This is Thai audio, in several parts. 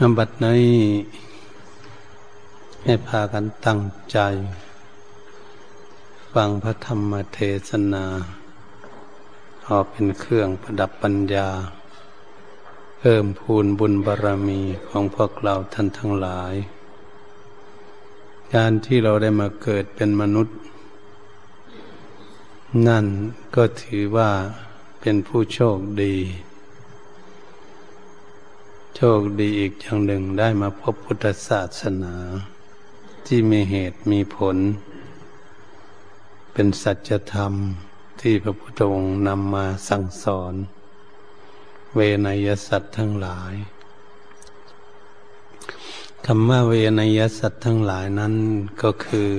อบัดนี้ให้พากันตั้งใจ ฟังพระธรรมเทศนาพอเป็นเครื่องประดับปัญญา เพิ่มพูนบุญบารรมีของพวกเราท่านทั้งหลาย การที่เราได้มาเกิดเป็นมนุษย์ นั่นก็ถือว่าเป็นผู้โชคดี โชคดีอีกอย่างหนึ่งได้มาพบพุทธศาสนา ที่มีเหตุมีผล เป็นสัจธรรมที่พระพุทธองค์นำมาสั่งสอน เวนยสัตว์ทั้งหลายคำว่าเวนยสัตว์ทั้งหลายนั้นก็คือ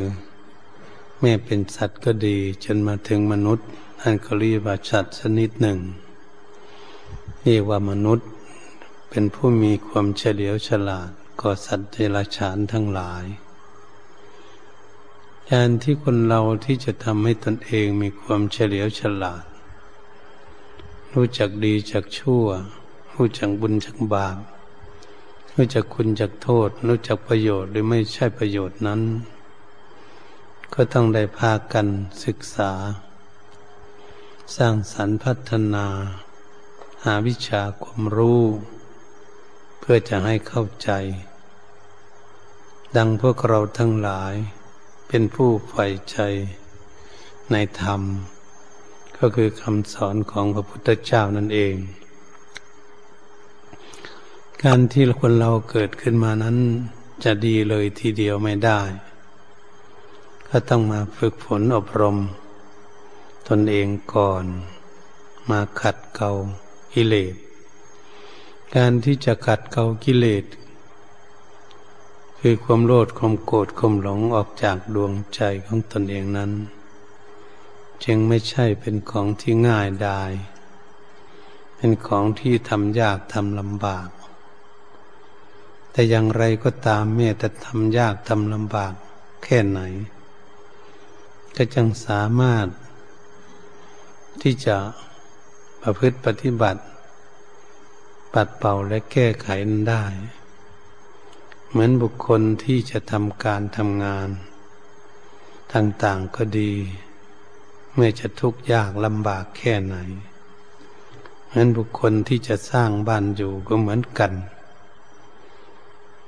แม่เป็นสัตว์ก็ดี จนมาถึงมนุษย์อันก็เรียกว่าสัตว์ชนิดหนึ่งเรียกว่ามนุษย์ เป็นผู้มีความเฉลียวฉลาดก็สัตว์เดรัจฉานทั้งหลาย การที่คนเราที่จะทำให้ตนเองมีความเฉลียวฉลาด รู้จักดีจักชั่ว รู้จักบุญจักบาป รู้จักคุณจักโทษ รู้จักประโยชน์หรือไม่ใช่ประโยชน์นั้น ก็ต้องได้พากันศึกษา สร้างสรรค์พัฒนา หาวิชาความรู้ พื่อจะให้เข้าใจ ดังพวกเราทั้งหลาย เป็นผู้ใฝ่ใจในธรรม ก็คือคำสอนของพระพุทธเจ้านั่นเอง การที่คนเราเกิดขึ้นมานั้นจะดีเลยทีเดียวไม่ได้ ก็ต้องมาฝึกฝนอบรม ตนเองก่อน มาขัดเกลาอิเลส การที่จะขัดเกลากิเลส คือความโลดความโกรธความหลงออกจากดวงใจของตนเองนั้น จึงไม่ใช่เป็นของที่ง่ายดาย เป็นของที่ทำยากทำลำบาก แต่อย่างไรก็ตามแม้แต่ทำยากทำลำบากแค่ไหน ก็จังสามารถที่จะประพฤติปฏิบัติ ปัดเป่าและแก้ไขนั้นได้ เหมือนบุคคลที่จะทำการทำงาน ต่างๆก็ดี เมื่อจะทุกข์ยากลำบากแค่ไหนเหมือนบุคคลที่จะสร้างบ้านอยู่ก็เหมือนกัน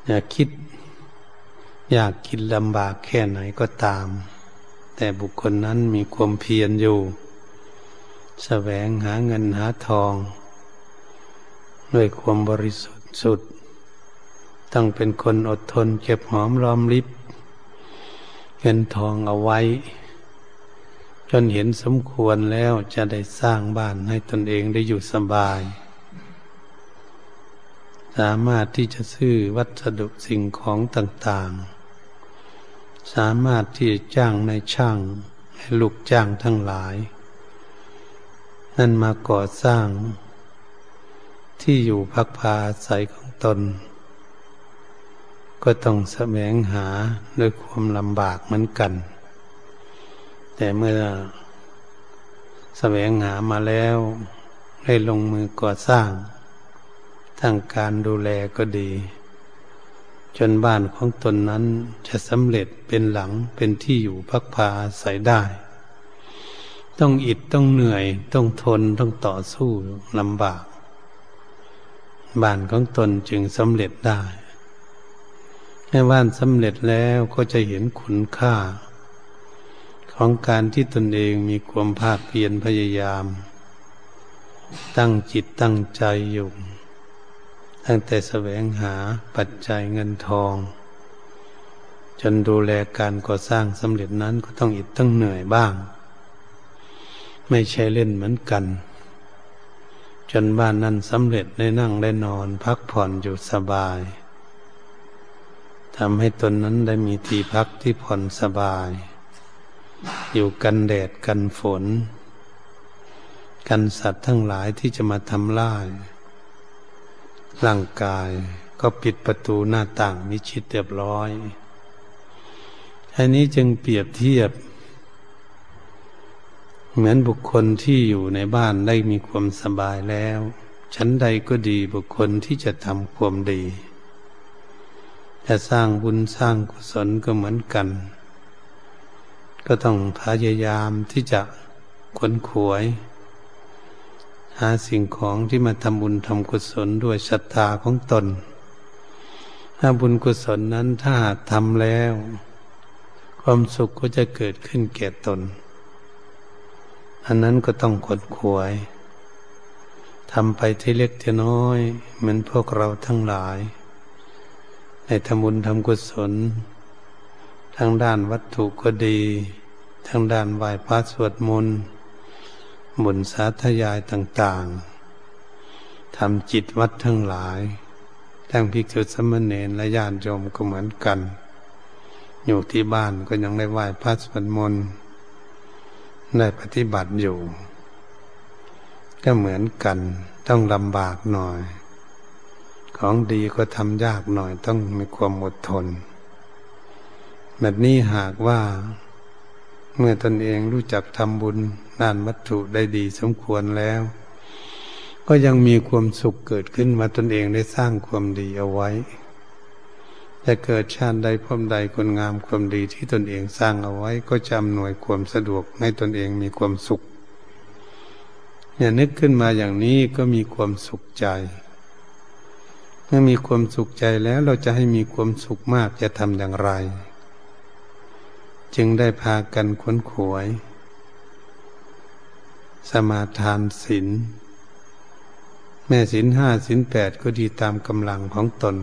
อย่าคิด อยากกินลำบากแค่ไหนก็ตาม แต่บุคคลนั้นมีความเพียรอยู่สแสวงหาเงินหาทอง ด้วยความบริสุทธิ์สุดต้องเป็นคนอดทนเก็บหอมรอมริบเงินทองเอาไว้ จนเห็นสมควรแล้วจะได้สร้างบ้านให้ตนเองได้อยู่สบาย สามารถที่จะซื้อวัสดุสิ่งของต่างๆ สามารถที่จะจ้างในช่างให้ลูกจ้างทั้งหลาย นั่นมาก่อสร้าง ที่อยู่พักพาอาศัยของตน ก็ต้องแสวงหาด้วยความลำบากเหมือนกัน แต่เมื่อแสวงหามาแล้วให้ลงมือก่อสร้างทางการดูแลก็ดี จนบ้านของตนนั้นจะสำเร็จเป็นหลังเป็นที่อยู่พักพาอาศัยได้ ต้องอิดต้องเหนื่อย ต้องทนต้องต่อสู้ลำบาก บ้านของตนจึงสำเร็จได้แม่บ้านสำเร็จแล้วก็จะเห็นคุณค่า ของการที่ตนเองมีความภาคเพียรพยายาม ตั้งจิตตั้งใจอยู่ ตั้งแต่แสวงหาปัจจัยเงินทอง จนดูแลการก่อสร้างสำเร็จนั้นก็ต้องอิดต้องเหนื่อยบ้าง ไม่ใช่เล่นเหมือนกัน จนบ้านนั้นสำเร็จได้นั่งได้นอนพักผ่อนอยู่สบายทำให้ตนนั้นได้มีที่พักที่ผ่อนสบาย อยู่กันแดดกันฝน กันสัตว์ทั้งหลายที่จะมาทำลายร่างกายก็ปิดประตูหน้าต่างมิชิดเรียบร้อยอันนี้จึงเปรียบเทียบ เหมือนบุคคลที่อยู่ในบ้านได้มีความสบายแล้ว ชั้นใดก็ดีบุคคลที่จะทำความดีจะสร้างบุญสร้างกุศลก็เหมือนกัน ก็ต้องพยายามที่จะค้นขวย หาสิ่งของที่มาทำบุญทำกุศลด้วยศรัทธาของตน ถ้าบุญกุศลนั้นถ้าทำแล้ว ความสุขก็จะเกิดขึ้นแก่ตน อันนั้นก็ต้องขนขวยทำไปที่เล็กที่น้อย เหมือนพวกเราทั้งหลายในทำบุญทำกุศลทางด้านวัตถุก็ดี ทางด้านไหว้พระสวดมนต์บุญสาธยายต่าง ๆทำจิตวัดทั้งหลายทั้งพิกุสมณเณรและญาติโยมก็เหมือนกัน อยู่ที่บ้านก็ยังได้ไหว้พระสวดมนต์ ได้ปฏิบัติอยู่ ก็เหมือนกัน ต้องลำบากหน่อย ของดีก็ทำยากหน่อยต้องมีความอดทน แบบนี้หากว่า เมื่อตนเองรู้จักทำบุญด้านวัตถุได้ดีสมควรแล้ว ก็ยังมีความสุขเกิดขึ้นมาตนเองได้สร้างความดีเอาไว้ จะเกิดชาติใดพมใดคนงามความดีที่ตนเองสร้างเอาไว้ก็จะอำนวยความสะดวกให้ตนเองมีความสุขอย่านึกขึ้นมาอย่างนี้ก็มีความสุขใจ เมื่อมีความสุขใจแล้วเราจะให้มีความสุขมากจะทำอย่างไร จึงได้พากันค้นขวย สมาทานศีลแม่ศีลห้าศีลแปดก็ดีตามกำลังของตน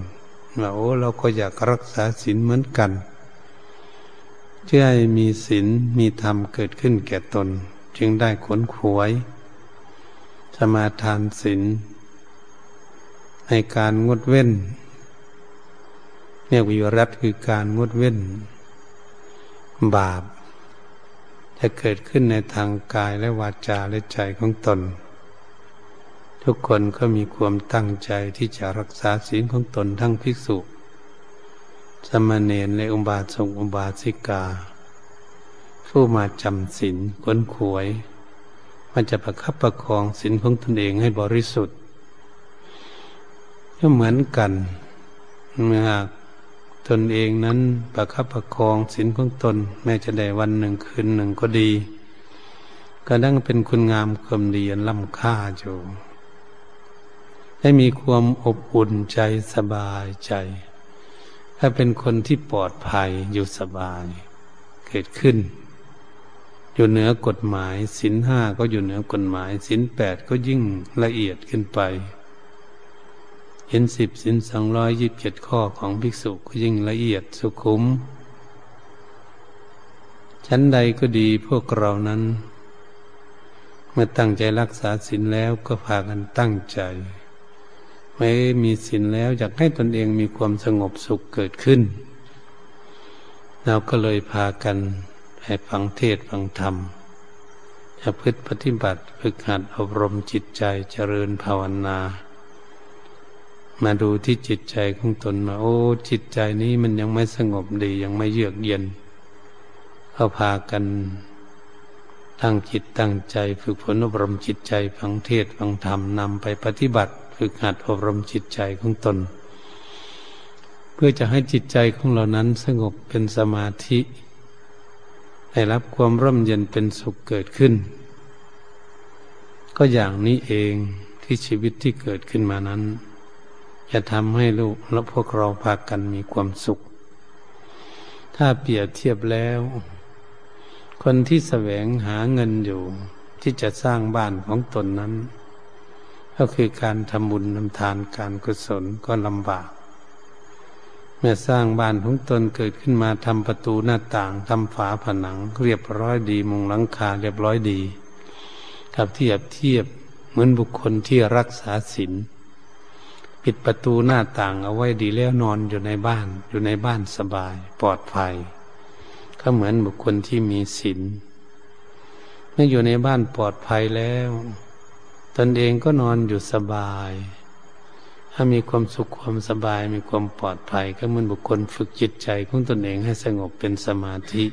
ว่าโอ้เราก็อยากรักษาศีลเหมือนกันเพื่อให้มีศีลมีธรรมเกิดขึ้นแก่ตน จึงได้ขนขวย สมาทานศีลในการงดเว้นเรียวิรัตคือการงดเว้น บาป จะเกิดขึ้นในทางกายและวาจาและใจของตน ทุกคนก็มีความตั้งใจที่จะรักษาศีลของตนทั้งภิกษุ สมณเณรและอุบาสกอุบาสิกา ผู้มาจำศีลค้นขวย มันจะประคับประคองศีลของตนเองให้บริสุทธิ์ ก็เหมือนกันเมื่อตนเองนั้นประคับประคองศีลของตน แม้จะได้วันหนึ่งคืนหนึ่งก็ดี ก็ดังเป็นคุณงามความดีอันล้ำค่าอยู่ ให้มีความอบอุ่นใจสบายใจ ถ้าเป็นคนที่ปลอดภัยอยู่สบาย เกิดขึ้น อยู่เหนือกฎหมายสินห้าก็อยู่เหนือกฎหมายสินแปดก็ยิ่งละเอียดขึ้นไปเห็นสิบสินสองร้อยยิบเจ็ดข้อของภิกษุก็ยิ่งละเอียดสุขุม ชั้นใดก็ดีพวกเรานั้น เมื่อตั้งใจรักษาศีลแล้วก็พากันตั้งใจ ม่มีศีลแล้วอยากให้ตนเองมีความสงบสุขเกิดขึ้น เราก็เลยพากันให้ฟังเทศฟังธรรมจะพึ่ปฏิบัติฝึกหัดอบรมจิตใจเจริญภาวนา มาดูที่จิตใจของตนมาโอ้ จิตใจนี้มันยังไม่สงบดียังไม่เยือกเย็นเขาพากันตั้งจิตตั้งใจ ฝึกฝนอบรมจิตใจฟังเทศฟังธรรมนำไปปฏิบัติึกหัดอบรมจิตใจของตน เพื่อจะให้จิตใจของเรานั้นสงบเป็นสมาธิได้รับความร่มเย็นเป็นสุขเกิดขึ้น ก็อย่างนี้เองที่ชีวิตที่เกิดขึ้นมานั้น จะทำให้ลูกและพวกเราพากันมีความสุข ถ้าเปรียบเทียบแล้ว คนที่แสวงหาเงินอยู่ที่จะสร้างบ้านของตนนั้น ก็คือการทำบุญทำทานการกุศลก็ลำบาก เมื่อสร้างบ้านของตนเกิดขึ้นมาทำประตูหน้าต่างทำฝาผนัง เรียบร้อยดีมุงหลังคาเรียบร้อยดีกับเทียบเทียบเหมือนบุคคลที่รักษาศีลเปปิดประตูหน้าต่างเอาไว้ดีแล้วนอนอยู่ในบ้าน อยู่ในบ้านสบายปลอดภัย ก็เหมือนบุคคลที่มีศีลเมื่ออยู่ในบ้านปลอดภัยแล้ว ตนเองก็นอนอยู่สบาย ถ้ามีความสุขความสบาย มีความปลอดภัย ก็เหมือนบุคคลฝึกจิตใจของตนเองให้สงบเป็นสมาธิ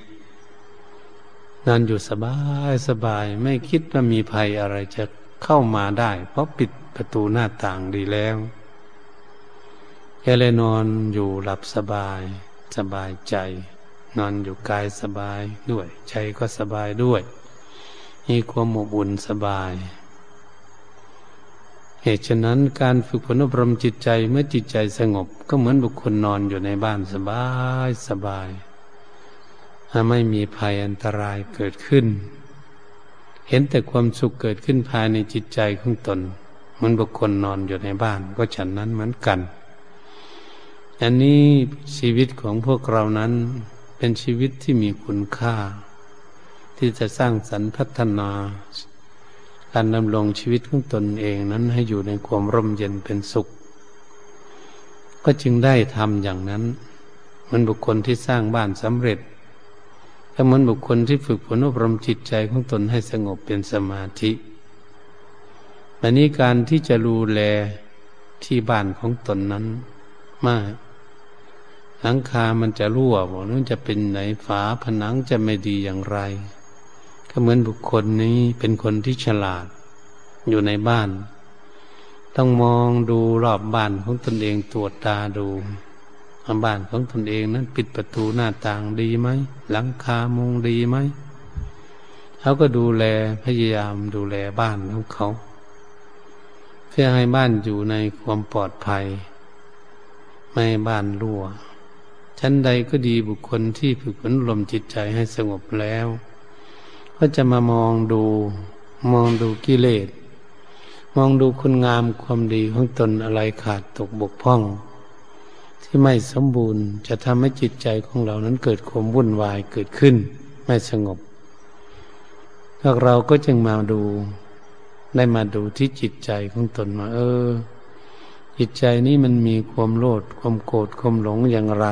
นอนอยู่สบายสบาย ไม่คิดว่ามีภัยอะไรจะเข้ามาได้ เพราะปิดประตูหน้าต่างดีแล้วแค่เลยนอนอยู่หลับสบาย สบายใจ นอนอยู่กายสบายด้วย ใจก็สบายด้วย มีความอบอุ่นสบาย เหตุฉะนั้นการฝึกฝนอบรมจิตใจเมื่อจิตใจสงบ ก็เหมือนบุคคลนอนอยู่ในบ้านสบายสบาย ไม่มีภัยอันตรายเกิดขึ้น เห็นแต่ความสุขเกิดขึ้นภายในจิตใจของตนเหมือนบุคคลนอนอยู่ในบ้าน ก็ฉันนั้นเหมือนกัน อันนี้ชีวิตของพวกเรานั้นเป็นชีวิตที่มีคุณค่า ที่จะสร้างสรรค์พัฒนา การดำรงชีวิตของตนเองนั้นให้อยู่ในความร่มเย็นเป็นสุข ก็จึงได้ทำอย่างนั้น มันบุคคลที่สร้างบ้านสำเร็จถ้าเหมือนบุคคลที่ฝึกฝนอบรมจิตใจของตนให้สงบเป็นสมาธิอันนี้การที่จะดูแลที่บ้านของตนนั้นมาก หลังคามันจะรั่วบอกนั้นจะเป็นไหนฝาผนังจะไม่ดีอย่างไร ก็เหมือนบุคคลนี้เป็นคนที่ฉลาดอยู่ในบ้าน ต้องมองดูรอบบ้านของตนเองตรวจตาดูบ้านของตนเองนั้นปิดประตูหน้าต่างดีไหมหลังคามุงดีไหมเขาก็ดูแลพยายามดูแลบ้านของเขา เพื่อให้บ้านอยู่ในความปลอดภัย ไม่ให้บ้านรั่วชั้นใดก็ดีบุคคลที่ฝึกฝนลมจิตใจให้สงบแล้ว ก็จะมามองดู มองดูกิเลส มองดูคุณงามความดีของตนอะไรขาดตกบกพร่อง ที่ไม่สมบูรณ์จะทำให้จิตใจของเรานั้นเกิดความวุ่นวายเกิดขึ้น ไม่สงบพวกเราก็จึงมาดู ได้มาดูที่จิตใจของตนมาเออ จิตใจนี้มันมีความโลดความโกรธความหลงอย่างไร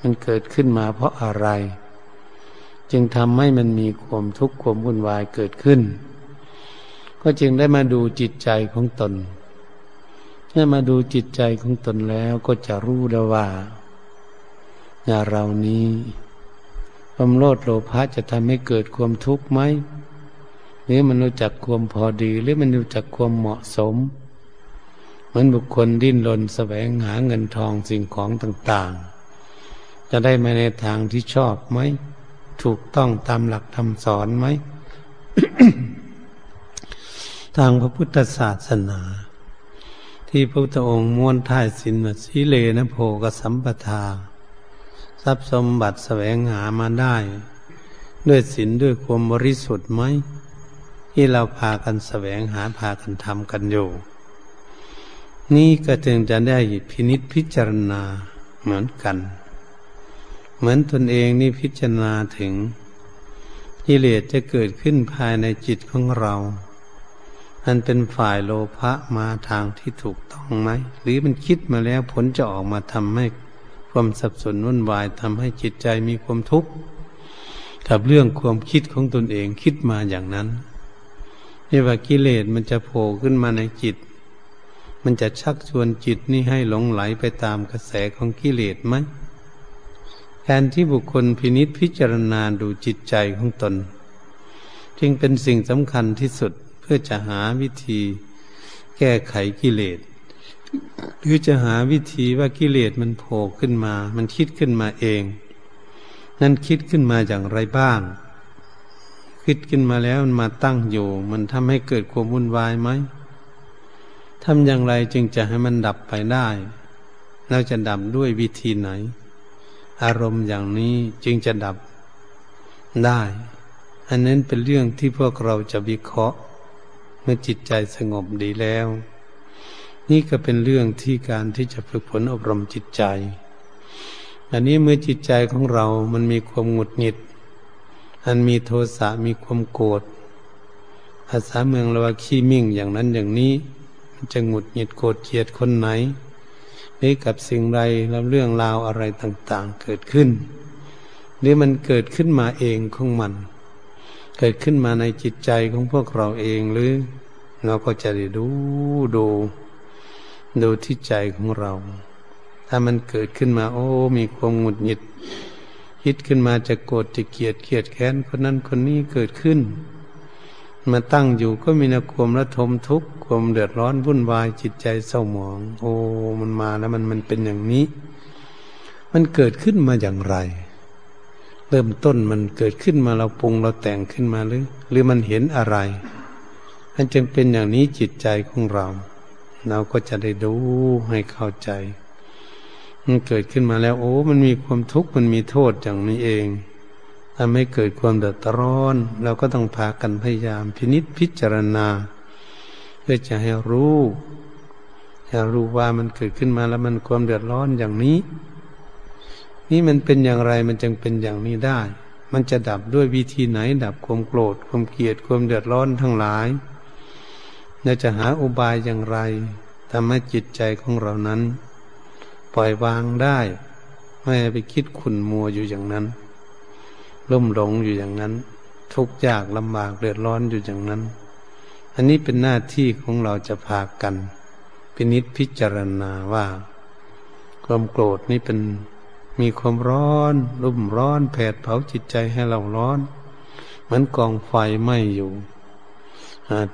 มันเกิดขึ้นมาเพราะอะไร จึงทำให้มันมีความทุกข์ความวุ่นวายเกิดขึ้น ก็จึงได้มาดูจิตใจของตนมื่อมาดูจิตใจของตนแล้วก็จะรู้ได้ว่าอย่าเรานี้ความโลดโลภะจะทำให้เกิดความทุกข์ไหมหรือมันรู้จักความพอดีหรือมันรู้จักความเหมาะสม เหมือนบุคคลดิ้นรนแสวงหาเงินทองสิ่งของต่าง ๆ จะได้มาในทางที่ชอบไหม ถูกต้องตามหลักธรรมสอนไหม ทางพระพุทธศาสนา ที่พระพุทธองค์ม้วนท้ายสินสีเลนะโพกสัมปทา ทรัพย์สมบัติแสวงหามาได้ ด้วยศีลด้วยความบริสุทธิ์ไหม ที่เราพากันแสวงหาพากันทำกันอยู่นี่ก็จึงจะได้พินิษพิจารณาเหมือนกัน เหมือนตนเองนี่พิจารณาถึงกิเลสจะเกิดขึ้นภายในจิตของเรามันเป็นฝ่ายโลภะมาทางที่ถูกต้องไหม หรือมันคิดมาแล้วผลจะออกมาทำให้ความสับสนวุ่นวายทำให้จิตใจมีความทุกข์กับเรื่องความคิดของตนเองคิดมาอย่างนั้นนี่ว่ากิเลสมันจะโผล่ขึ้นมาในจิต มันจะชักชวนจิตนี่ให้หลงไหลไปตามกระแสของกิเลสไหม แทนที่บุคคลพินิษพิจารณาดูจิตใจของตน จึงเป็นสิ่งสำคัญที่สุดเพื่อจะหาวิธีแก้ไขกิเลสหรือจะหาวิธีว่ากิเลสมันโผล่ขึ้นมา มันคิดขึ้นมาเอง นั่นคิดขึ้นมาอย่างไรบ้าง คิดขึ้นมาแล้วมันมาตั้งอยู่ มันทำให้เกิดความวุ่นวายไหมทำอย่างไรจึงจะให้มันดับไปได้ เราจะดับด้วยวิธีไหน อารมณ์อย่างนี้จึงจะดับได้ อันนั้นเป็นเรื่องที่พวกเราจะวิเคราะห์ เมื่อจิตใจสงบดีแล้ว นี่ก็เป็นเรื่องที่การที่จะฝึกฝนอบรมจิตใจ อันนี้เมื่อจิตใจของเรามันมีความหงุดหงิด อันมีโทสะมีความโกรธภาษาเมืองเราว่าขี้มิ่งอย่างนั้นอย่างนี้ มันจะหงุดหงิดโกรธเกลียดคนไหน หรือกับสิ่งใดแล้วเรื่องราวอะไรต่างๆ เกิดขึ้น หรือมันเกิดขึ้นมาเองของมัน เกิดขึ้นมาในจิตใจของพวกเราเองหรือเราก็จะได้ดูดูดูที่ใจของเรา ถ้ามันเกิดขึ้นมา โอ้ มีความหงุดหงิดคิดขึ้นมาจะโกรธจะเกลียดเกลียดแค้นคนนั้นคนนี้เกิดขึ้น มาตั้งอยู่ก็มีนความระทมทุกข์ความเดือดร้อนวุ่นวายจิตใจเศร้าหมอง โอ้มันมาแล้วมันมันเป็นอย่างนี้ มันเกิดขึ้นมาอย่างไร เริ่มต้นมันเกิดขึ้นมาเราปรุงเราแต่งขึ้นมาหรือ หรือมันเห็นอะไรมันจึงเป็นอย่างนี้จิตใจของเรา เราก็จะได้ดูให้เข้าใจ มันเกิดขึ้นมาแล้ว โอ้ มันมีความทุกข์มันมีโทษอย่างนี้เอง ทำให้เกิดความเดือดร้อน เราก็ต้องพากันพยายามพินิษพิจารณา เพื่อจะให้รู้ให้รู้ว่ามันเกิดขึ้นมาแล้วมันความเดือดร้อนอย่างนี้ นี่มันเป็นอย่างไรมันจึงเป็นอย่างนี้ได้ มันจะดับด้วยวิธีไหน ดับความโกรธความเกลียดความเดือดร้อนทั้งหลายเราจะหาอุบายอย่างไรทำให้จิตใจของเรานั้น ปล่อยวางได้ ไม่ไปคิดขุนมัวอยู่อย่างนั้น ลุ่มหลงอยู่อย่างนั้น ทุกข์ยากลำบากเดือดร้อนอยู่อย่างนั้น อันนี้เป็นหน้าที่ของเราจะพากันพินิษพิจารณาว่า ความโกรธนี่เป็นมีความร้อน รุ่มร้อนแผดเผาจิตใจให้เราร้อน เหมือนกองไฟไหม้อยู่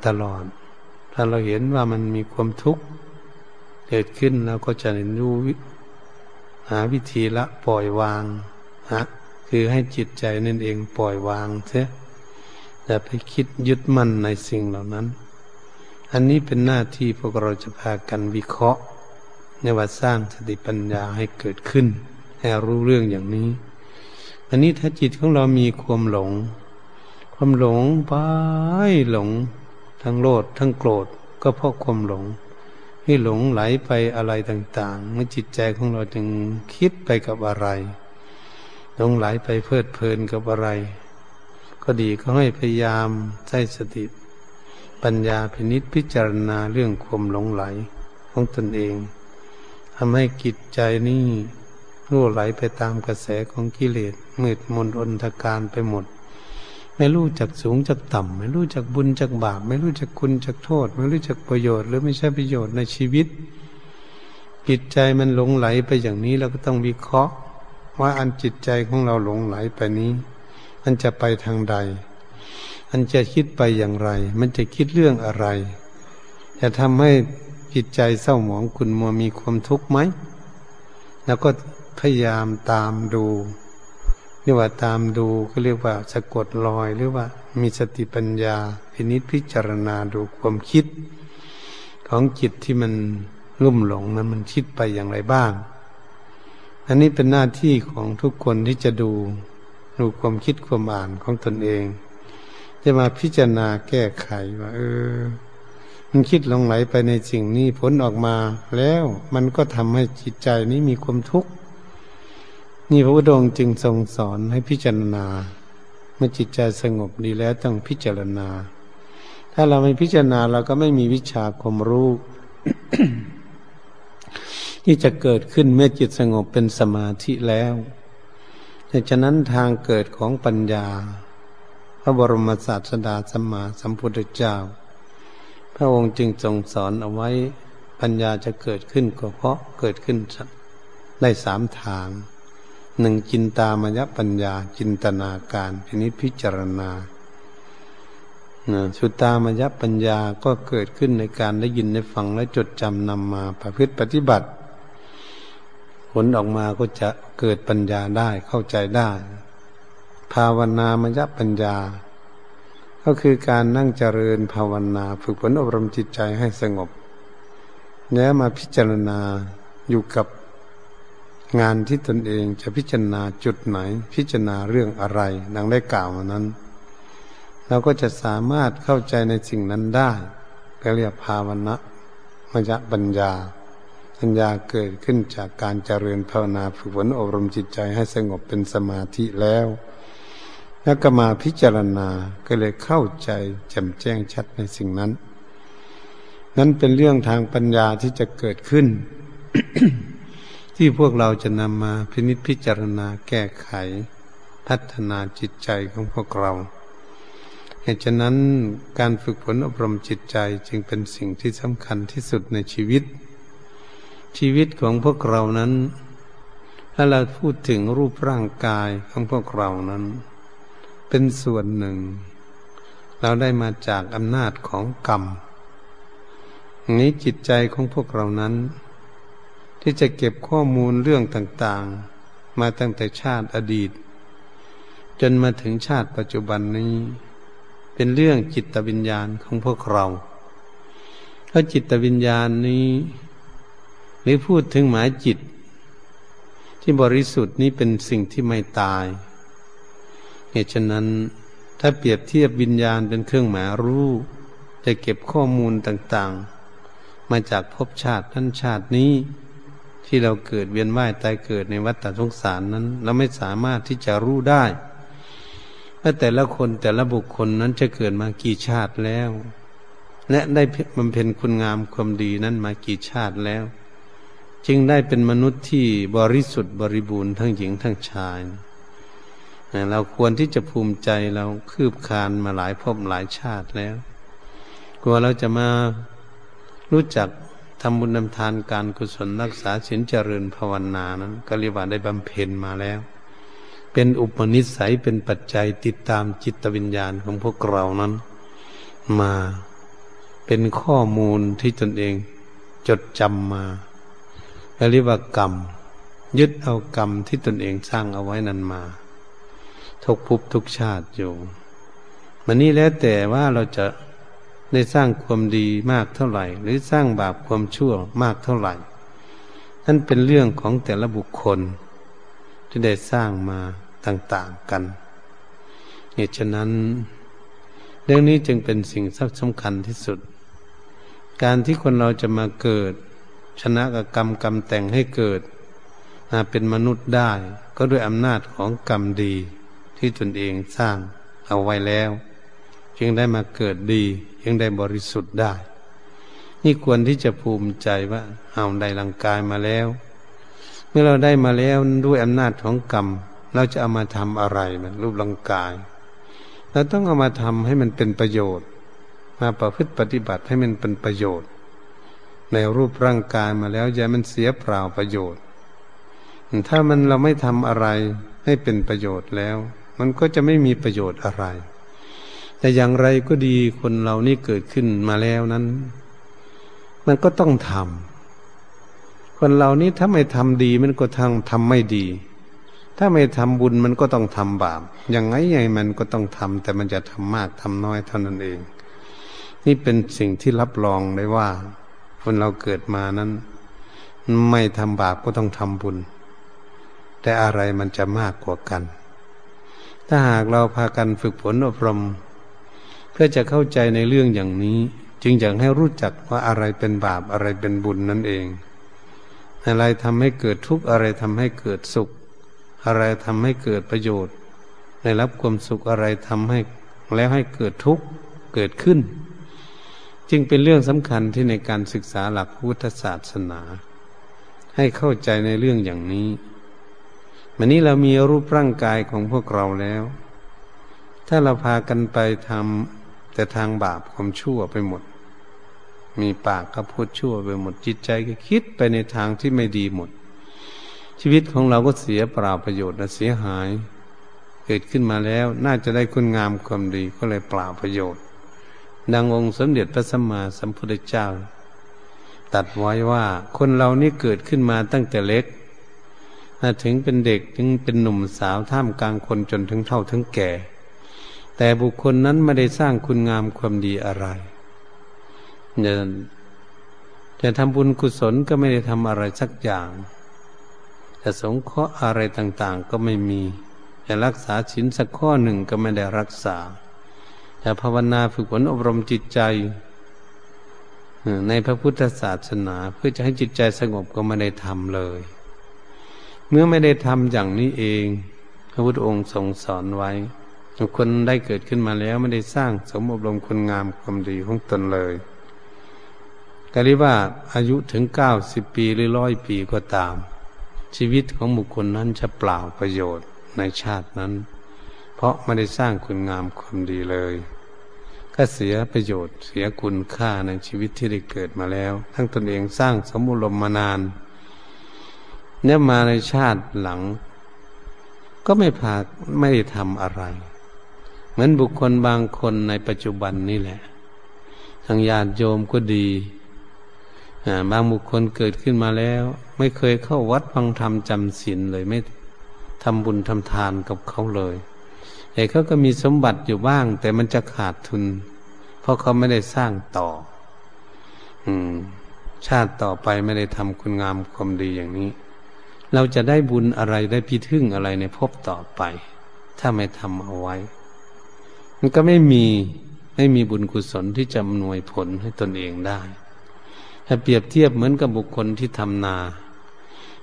ตลอด ถ้าเราเห็นว่ามันมีความทุกข์เกิดขึ้นเราก็จะเรียนรู้หาวิธีละปล่อยวางฮะ คือให้จิตใจนั่นเองปล่อยวางเสียอย่าไปคิดยึดมั่นในสิ่งเหล่านั้น อันนี้เป็นหน้าที่พวกเราจะพากันวิเคราะห์ในว่าสร้างสติปัญญาให้เกิดขึ้น ให้รู้เรื่องอย่างนี้ อันนี้ถ้าจิตของเรามีความหลง ความหลงไปหลง ทั้งโลดทั้งโกรธก็เพราะความหลงที่หลงไหลไปอะไรต่างๆเมื่อจิตใจของเราจึงคิดไปกับอะไร หลงไหลไปเพลิดเพลินกับอะไร ก็ดีก็ให้พยายามใช้สติ ปัญญาพินิษพิจารณาเรื่องความหลงไหลของตนเองทำให้จิตใจนี่รั่วไหลไปตามกระแสของกิเลสมืดมนอนทการไปหมด ไม่รู้จักสูงจักต่ำ ไม่รู้จักบุญจักบาป ไม่รู้จักคุณจักโทษ ไม่รู้จักประโยชน์ หรือไม่ใช่ประโยชน์ในชีวิตจิตใจมันหลงไหลไปอย่างนี้เราก็ต้องวิเคราะห์ ว่าอันจิตใจของเราหลงไหลไปนี้ มันจะไปทางใด มันจะคิดไปอย่างไร มันจะคิดเรื่องอะไร จะทำให้จิตใจเศร้าหมองคุณมัวมีความทุกข์ไหม แล้วก็พยายามตามดูเรียกว่าตามดูก็เรียกว่าสะกดรอยหรือว่ามีสติปัญญาพินิจพิจารณาดูความคิด ของจิตที่มันรุ่มหลงนั้นมันคิดไปอย่างไรบ้าง อันนี้เป็นหน้าที่ของทุกคนที่จะดูดูความคิดความอ่านของตนเอง จะมาพิจารณาแก้ไขว่า เออ มันคิดลงไหลไปในสิ่งนี้ผลออกมาแล้วมันก็ทำให้จิตใจนี้มีความทุกข์นี่พระพุทธองค์จึงทรงสอนให้พิจารณา เมื่อจิตใจสงบดีแล้วต้องพิจารณา ถ้าเราไม่พิจารณาเราก็ไม่มีวิชาความรู้ ที่จะเกิดขึ้นเมื่อจิตสงบเป็นสมาธิแล้วดังนั้นทางเกิดของปัญญา พระบรมศาสดาสัมมาสัมพุทธเจ้า พระองค์จึงทรงสอนเอาไว้ปัญญาจะเกิดขึ้นก็เพราะเกิดขึ้นได้สามทางหนึ่งจินตามยปัญญาจินตนาการพินิจพิจารณาสุตามยปัญญาก็เกิดขึ้นในการได้ยินได้ฟังและจดจำนำมาประพฤติปฏิบัติ ผลออกมาก็จะเกิดปัญญาได้เข้าใจได้ ภาวนามยปัญญา ก็คือการนั่งเจริญภาวนาฝึกฝนอบรมจิตใจให้สงบ แล้วมาพิจารณาอยู่กับงานที่ตนเองจะพิจารณาจุดไหน พิจารณาเรื่องอะไร ดังได้กล่าวมานั้น เราก็จะสามารถเข้าใจในสิ่งนั้นได้ก็เรียกภาวนะมยปัญญา ปัญญาเกิดขึ้นจากการเจริญภาวนาฝึกฝนอบรมจิตใจให้สงบเป็นสมาธิแล้ว แล้วก็มาพิจารณาก็เลยเข้าใจแจ่มแจ้งชัดในสิ่งนั้น นั้นเป็นเรื่องทางปัญญาที่จะเกิดขึ้น ที่พวกเราจะนำมาพินิจพิจารณาแก้ไข พัฒนาจิตใจของพวกเราเหตุฉะนั้นการฝึกฝนอบรมจิตใจจึงเป็นสิ่งที่สำคัญที่สุดในชีวิต ชีวิตของพวกเรานั้น ถ้าเราพูดถึงรูปร่างกายของพวกเรานั้น เป็นส่วนหนึ่ง เราได้มาจากอำนาจของกรรมนี้จิตใจของพวกเรานั้น ที่จะเก็บข้อมูลเรื่องต่างๆ มาตั้งแต่ชาติอดีต จนมาถึงชาติปัจจุบันนี้ เป็นเรื่องจิตวิญญาณของพวกเราเพราะจิตวิญญาณนี้ หรือพูดถึงหมายจิต ที่บริสุทธิ์นี้เป็นสิ่งที่ไม่ตาย เหตุฉะนั้น ถ้าเปรียบเทียบวิญญาณเป็นเครื่องหมายรู้ จะเก็บข้อมูลต่างๆ มาจากภพชาตินั้นชาตินี้ ที่เราเกิดเวียนว่ายตายเกิดในวัฏสงสารนั้น เราไม่สามารถที่จะรู้ได้ว่าแต่ละคนแต่ละบุคคลนั้นจะเกิดมากี่ชาติแล้ว และได้บำเพ็ญคุณงามความดีนั้นมากี่ชาติแล้ว จึงได้เป็นมนุษย์ที่บริสุทธิ์บริบูรณ์ทั้งหญิงทั้งชายเราควรที่จะภูมิใจเราคืบคานมาหลายภพหลายชาติแล้วกลัวเราจะมารู้จักทำบุญนำทานการกุศลรักษาศีลเจริญภาวนานั้นก็เรียกว่าได้บำเพ็ญมาแล้ว เป็นอุปนิสัยเป็นปัจจัยติดตามจิตวิญญาณของพวกเรานั้น มาเป็นข้อมูลที่ตนเองจดจำมา เรียกว่ากรรม ยึดเอากรรมที่ตนเองสร้างเอาไว้นั้นมา ทุกภพทุกชาติอยู่ มันนี้แล้วแต่ว่าเราจะได้สร้างความดีมากเท่าไหร่ หรือสร้างบาปความชั่วมากเท่าไหร่นั่นเป็นเรื่องของแต่ละบุคคล ที่ได้สร้างมาต่าง ๆกันเหตุฉะนั้น เรื่องนี้จึงเป็นสิ่งสำคัญที่สุด การที่คนเราจะมาเกิด ชนะกับกรรมกรรมแต่งให้เกิดมาเป็นมนุษย์ได้ ก็ด้วยอำนาจของกรรมดีที่ตนเองสร้างเอาไว้แล้ว จึงได้มาเกิดดียังได้บริสุทธิ์ได้ นี่ควรที่จะภูมิใจว่าเอาได้ร่างกายมาแล้ว เมื่อเราได้มาแล้วด้วยอำนาจของกรรม เราจะเอามาทำอะไรมันรูปร่างกายเราต้องเอามาทำให้มันเป็นประโยชน์ มาประพฤติปฏิบัติให้มันเป็นประโยชน์ ในรูปร่างกายมาแล้วอย่ามันเสียเปล่าประโยชน์ ถ้ามันเราไม่ทำอะไรให้เป็นประโยชน์แล้ว มันก็จะไม่มีประโยชน์อะไร แต่อย่างไรก็ดีคนเรานี่เกิดขึ้นมาแล้วนั้น มันก็ต้องทำคนเรานี้ถ้าไม่ทำดีมันก็ทางทำไม่ดี ถ้าไม่ทำบุญมันก็ต้องทำบาปอย่างไงไงมันก็ต้องทำแต่มันจะทำมากทำน้อยเท่านั้นเอง นี่เป็นสิ่งที่รับรองได้ว่า คนเราเกิดมานั้น ไม่ทำบาปก็ต้องทำบุญ แต่อะไรมันจะมากกว่ากัน ถ้าหากเราพากันฝึกฝนอบรม เพื่อจะเข้าใจในเรื่องอย่างนี้ จึงอยากให้รู้จักว่าอะไรเป็นบาปอะไรเป็นบุญนั่นเอง อะไรทำให้เกิดทุกข์อะไรทำให้เกิดสุข อะไรทำให้เกิดประโยชน์ ได้รับความสุขอะไรทำให้แล้วให้เกิดทุกข์เกิดขึ้น จึงเป็นเรื่องสำคัญที่ในการศึกษาหลักพุทธศาสนา ให้เข้าใจในเรื่องอย่างนี้วันนี้เรามีรูปร่างกายของพวกเราแล้ว ถ้าเราพากันไปทำแต่ทางบาปความชั่วไปหมด มีปากก็พูดชั่วไปหมดจิตใจก็คิดไปในทางที่ไม่ดีหมด ชีวิตของเราก็เสียเปล่าประโยชน์และเสียหาย เกิดขึ้นมาแล้วน่าจะได้คุณงามความดีก็เลยเปล่าประโยชน์ ดังองค์สมเด็จพระสัมมาสัมพุทธเจ้า ตัดไว้ว่าคนเรานี่เกิดขึ้นมาตั้งแต่เล็กถึงเป็นเด็กถึงเป็นหนุ่มสาวท่ามกลางคนจนถึงเท่าถึงแก่ แต่บุคคลนั้นไม่ได้สร้างคุณงามความดีอะไรจะจะทำบุญกุศลก็ไม่ได้ทำอะไรสักอย่างจะสงเคราะห์อะไรต่างๆ ก็ไม่มีจะรักษาศีลสักข้อหนึ่งก็ไม่ได้รักษา จะภาวนาฝึกฝนอบรมจิตใจในพระพุทธศาสนา เพื่อจะให้จิตใจสงบก็ไม่ได้ทำเลย เมื่อไม่ได้ทำอย่างนี้เอง พระพุทธองค์ทรงสอนไว้คนได้เกิดขึ้นมาแล้วไม่ได้สร้างสมอบรมคุณงามความดีของตนเลยก็เรียกว่าอายุถึงเก้าสิบปีหรือร้อยปีก็ตาม ชีวิตของบุคคลนั้นจะเปล่าประโยชน์ในชาตินั้น ราะไม่ได้สร้างคุณงามความดีเลย ก็เสียประโยชน์เสียคุณค่าในชีวิตที่ได้เกิดมาแล้ว ทั้งตนเองสร้างสมุลมมานานเนี่ยมาในชาติหลัง ก็ไม่พาไม่ได้ทำอะไร เหมือนบุคคลบางคนในปัจจุบันนี่แหละทางญาติโยมก็ดีบางบุคคลเกิดขึ้นมาแล้ว ไม่เคยเข้าวัดฟังธรรมจำศีลเลยไม่ทำบุญทำทานกับเขาเลย แต่เขาก็มีสมบัติอยู่บ้าง แต่มันจะขาดทุน เพราะเขาไม่ได้สร้างต่อ อืม ชาติต่อไปไม่ได้ทำคุณงามความดีอย่างนี้ เราจะได้บุญอะไรได้พิทึ่งอะไรในภพต่อไป ถ้าไม่ทำเอาไว้ มันก็ไม่มีไม่มีบุญกุศลที่จะอำนวยผลให้ตนเองได้ ถ้าเปรียบเทียบเหมือนกับบุคคลที่ทำนา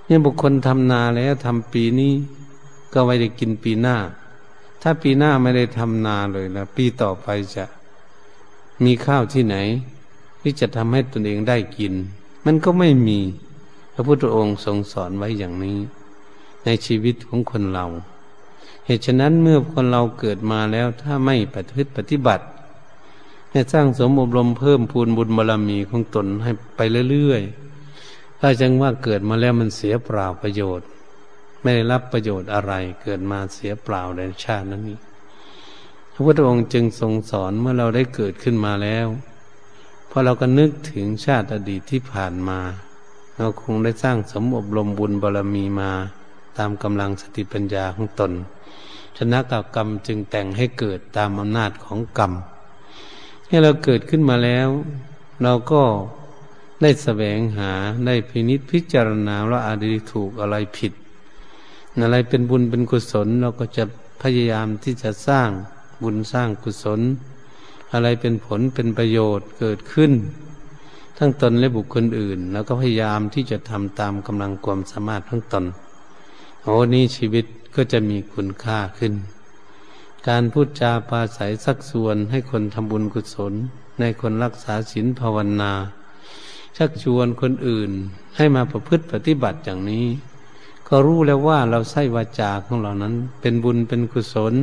เนี่ยบุคคลทำนาแล้วทำปีนี้ ก็ไว้ได้กินปีหน้า ถ้าปีหน้าไม่ได้ทำนาเลยแล้วปีต่อไปจะมีข้าวที่ไหน ที่จะทำให้ตนเองได้กิน มันก็ไม่มี พระพุทธองค์ทรงสอนไว้อย่างนี้ ในชีวิตของคนเรา เหตุฉะนั้นเมื่อคนเราเกิดมาแล้วถ้าไม่ปฏิบัติปฏิบัติให้สร้างสมอบรมเพิ่มพูนบุญบารรมีของตนให้ไปเรื่อยๆถ้าจังว่าเกิดมาแล้วมันเสียเปล่าประโยชน์ ไม่ได้รับประโยชน์อะไรเกิดมาเสียเปล่าในชาตินั้นนี้พระพุทธองค์จึงทรงสอนเมื่อเราได้เกิดขึ้นมาแล้วพอเราก็นึกถึงชาติอดีตที่ผ่านมา เราคงได้สร้างสมอบรมบุญบารรมีมาตามกำลังสติปัญญาของตน ชนะกับกรรมจึงแต่งให้เกิดตามอำนาจของกรรมให้เราเกิดขึ้นมาแล้ว เราก็ได้แสวงหาได้พินิษพิจารณาว่าอะไรถูกอะไรผิด อะไรเป็นบุญเป็นกุศล เราก็จะพยายามที่จะสร้างบุญสร้างกุศล อะไรเป็นผลเป็นประโยชน์เกิดขึ้น ทั้งตนและบุคคลอื่น แล้วก็พยายามที่จะทำตามกำลังความสามารถทั้งตนโอ้นี้ชีวิตก็จะมีคุณค่าขึ้น การพูดจาปาศัยสักส่วนให้คนทำบุญกุศล ในคนรักษาศีลภาวนา ชักชวนคนอื่นให้มาประพฤติปฏิบัติอย่างนี้ ก็รู้แล้วว่าเราใส่วาจาของเรานั้น เป็นบุญเป็นกุศล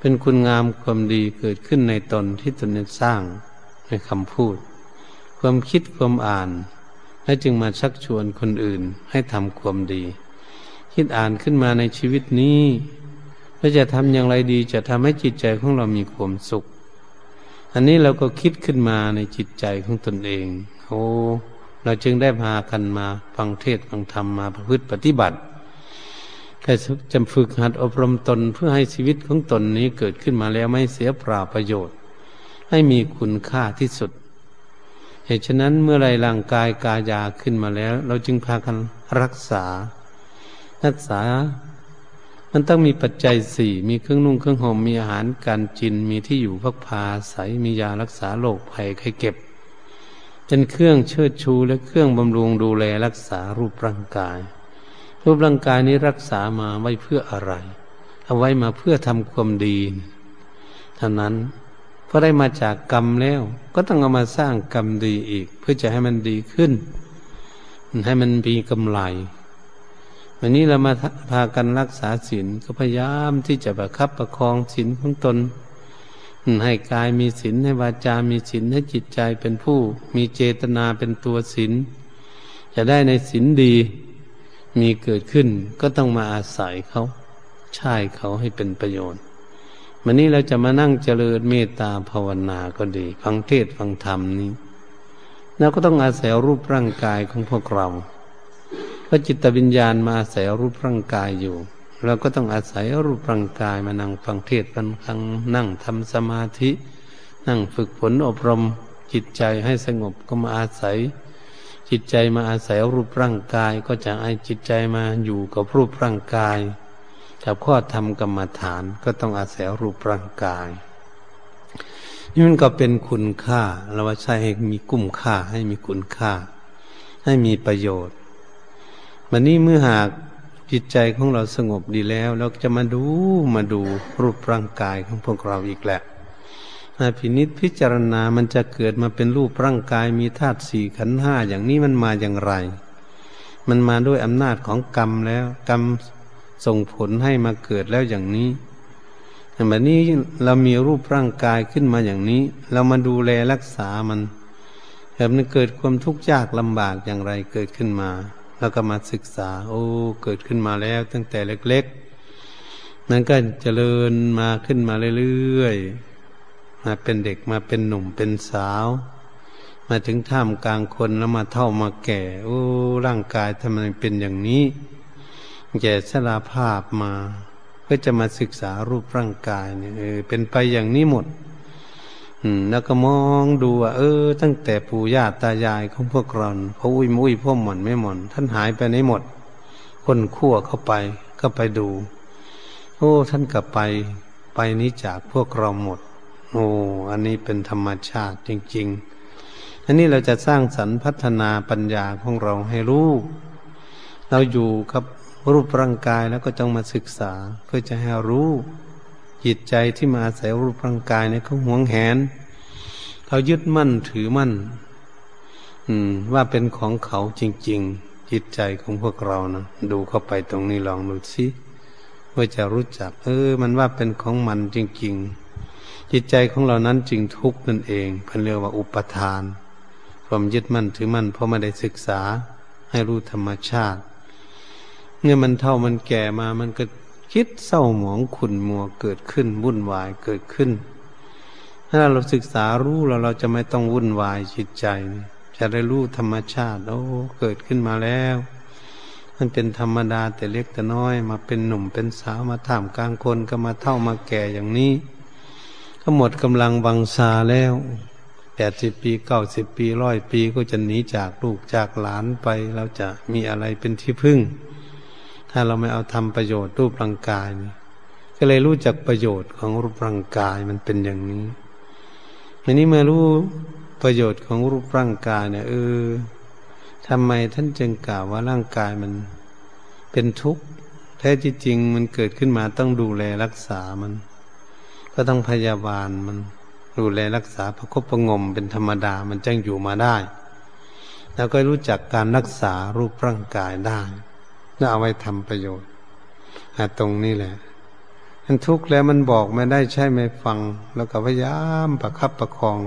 เป็นคุณงามความดีเกิดขึ้นในตนที่ตนได้สร้างในคำพูด ความคิดความอ่าน และจึงมาชักชวนคนอื่นให้ทำความดี คิดอ่านขึ้นมาในชีวิตนี้ว่าจะทำอย่างไรดีจะทำให้จิตใจของเรามีความสุข อันนี้เราก็คิดขึ้นมาในจิตใจของตนเองโอ้ เราจึงได้พากันมาฟังเทศฟังธรรมมาประพฤติปฏิบัติแค่จำฝึกหัดอบรมตนเพื่อให้ชีวิตของตนนี้เกิดขึ้นมาแล้วไม่เสียเปล่าประโยชน์ ให้มีคุณค่าที่สุด เหตุฉะนั้นเมื่อไรร่างกายกายาขึ้นมาแล้ว เราจึงพากันรักษา รักษา มันต้องมีปัจจัยสี่มีเครื่องนุ่งเครื่องห่มมีอาหารการกินมีที่อยู่พักพาใสมียารักษาโรคภัยไข้เก็บ เป็นเครื่องเชิดชูและเครื่องบำรุงดูแลรักษารูปร่างกาย รูปร่างกายนี้รักษามาไว้เพื่ออะไร เอาไว้มาเพื่อทำความดีเท่านั้นเพอได้มาจากกรรมแล้ว ก็ต้องเอามาสร้างกรรมดีอีก เพื่อจะให้มันดีขึ้น ให้มันมีกำไรวันนี้เรามาพากันรักษาศีลก็พยายามที่จะประคับประคองศีลของตน ให้กายมีศีลให้วาจามีศีลให้จิตใจเป็นผู้ มีเจตนาเป็นตัวศีลจะได้ในศีลดีมีเกิดขึ้นก็ต้องมาอาศัยเขาใช่เขาให้เป็นประโยชน์วันนี้เราจะมานั่งเจริญเมตตาภาวนาก็ดี ฟังเทศฟังธรรมนี้เราก็ต้องอาศัยรูปร่างกายของพวกเราพราะจิตวิญญาณมาอาศัยรูปร่างกายอยู่ เราก็ต้องอาศัยรูปร่างกายมานั่งฟังเทศฟังครั้งนั่งทำสมาธิ นั่งฝึกฝนอบรมจิตใจให้สงบก็มาอาศัย จิตใจมาอาศัยรูปร่างกายก็จะให้จิตใจมาอยู่กับรูปร่างกายกับข้อธรรมกรรมฐานก็ต้องอาศัยรูปร่างกายนี่มันก็เป็นคุณค่าเราว่าใช้ให้มีกุ้มค่าให้มีคุณค่า ให้มีประโยชน์วันนี้เมื่อหาก จิตใจของเราสงบดีแล้ว เราจะมาดูมาดูรูปร่างกายของพวกเราอีกแหละมาพินิษพิจารณามันจะเกิดมาเป็นรูปร่างกายมีธาตุสี่ขันห้าอย่างนี้มันมาอย่างไร มันมาด้วยอำนาจของกรรมแล้ว กรรมส่งผลให้มาเกิดแล้วอย่างนี้แบบนี้เรามีรูปร่างกายขึ้นมาอย่างนี้ เรามาดูแลรักษามันแบบนี้เกิดความทุกข์ยากลำบากอย่างไรเกิดขึ้นมา แล้วก็มาศึกษา โอ้เกิดขึ้นมาแล้วตั้งแต่เล็ก ๆ นั้นก็เจริญมาขึ้นมาเรื่อยๆมาเป็นเด็กมาเป็นหนุ่มเป็นสาว มาถึงท่ามกลางคนแล้วมาเท่ามาแก่ โอ้ร่างกายทำไมเป็นอย่างนี้แก่สลาภาพมาเพื่อจะมาศึกษารูปร่างกายเนี่ยเออเป็นไปอย่างนี้หมด แล้วก็มองดูว่าเออ ตั้งแต่ปู่ย่าตายายของพวกเราพ่ออุ้ยมุ้ยพ่อหม่อนไม่หม่อน ท่านหายไปไหนหมด คนขั้วเข้าไปก็ไปดู โอ้ ท่านกลับไป ไปนี้จากพวกเราหมด โอ้อันนี้เป็นธรรมชาติจริง ๆ อันนี้เราจะสร้างสรรพัฒนาปัญญาของเราให้รู้เราอยู่กับรูปร่างกายแล้วก็ต้องมาศึกษาเพื่อจะให้รู้ จิตใจที่มาอาศัยรูปร่างกายเนี่ยเขาหวงแหน เขายึดมั่นถือมั่น อืม ว่าเป็นของเขาจริง ๆ จิตใจของพวกเรานะดูเข้าไปตรงนี้ลองดูสิว่าจะรู้จัก เออ มันว่าเป็นของมันจริง ๆ จิตใจของเรานั้นจึงทุกข์นั่นเองเพิ่นเรียกว่าอุปทาน ความยึดมั่นถือมั่นเพราะไม่ได้ศึกษาให้รู้ธรรมชาติเนี่ยมันเท่ามันแก่มามันก็ คิดเศร้าหมองขุ่นมัวเกิดขึ้นวุ่นวายเกิดขึ้น ถ้าเราศึกษารู้เราเราจะไม่ต้องวุ่นวายจิตใจ จะได้รู้ธรรมชาติ โอ้เกิดขึ้นมาแล้วมันเป็นธรรมดาแต่เล็กแต่น้อย มาเป็นหนุ่มเป็นสาวมาท่ามกลางคนก็มาเท่ามาแก่อย่างนี้ ก็หมดกำลังวังชาแล้วแปดสิบปีเก้าสิบปีร้อยปีก็จะหนีจากลูกจากหลานไป เราจะมีอะไรเป็นที่พึ่ง ถ้าเราไม่เอาทำประโยชน์รูปร่างกายนี่ก็เลยรู้จักประโยชน์ของรูปร่างกายมันเป็นอย่างนี้อันนี้เมื่อรู้ประโยชน์ของรูปร่างกายเนี่ยเออทำไมท่านจึงกล่าวว่าร่างกายมันเป็นทุกข์แท้จริงมันเกิดขึ้นมาต้องดูแลรักษามัน ก็ต้องพยาบาลมันดูแลรักษาประคบประงมเป็นธรรมดามันจึงอยู่มาได้ แล้วก็รู้จักการรักษารูปร่างกายได้ แล้วเอาไว้ทำประโยชน์ตรงนี้แหละมันทุกข์แล้วมันบอกไม่ได้ใช่ไม่ฟัง แล้วก็พยายามประคับประคอง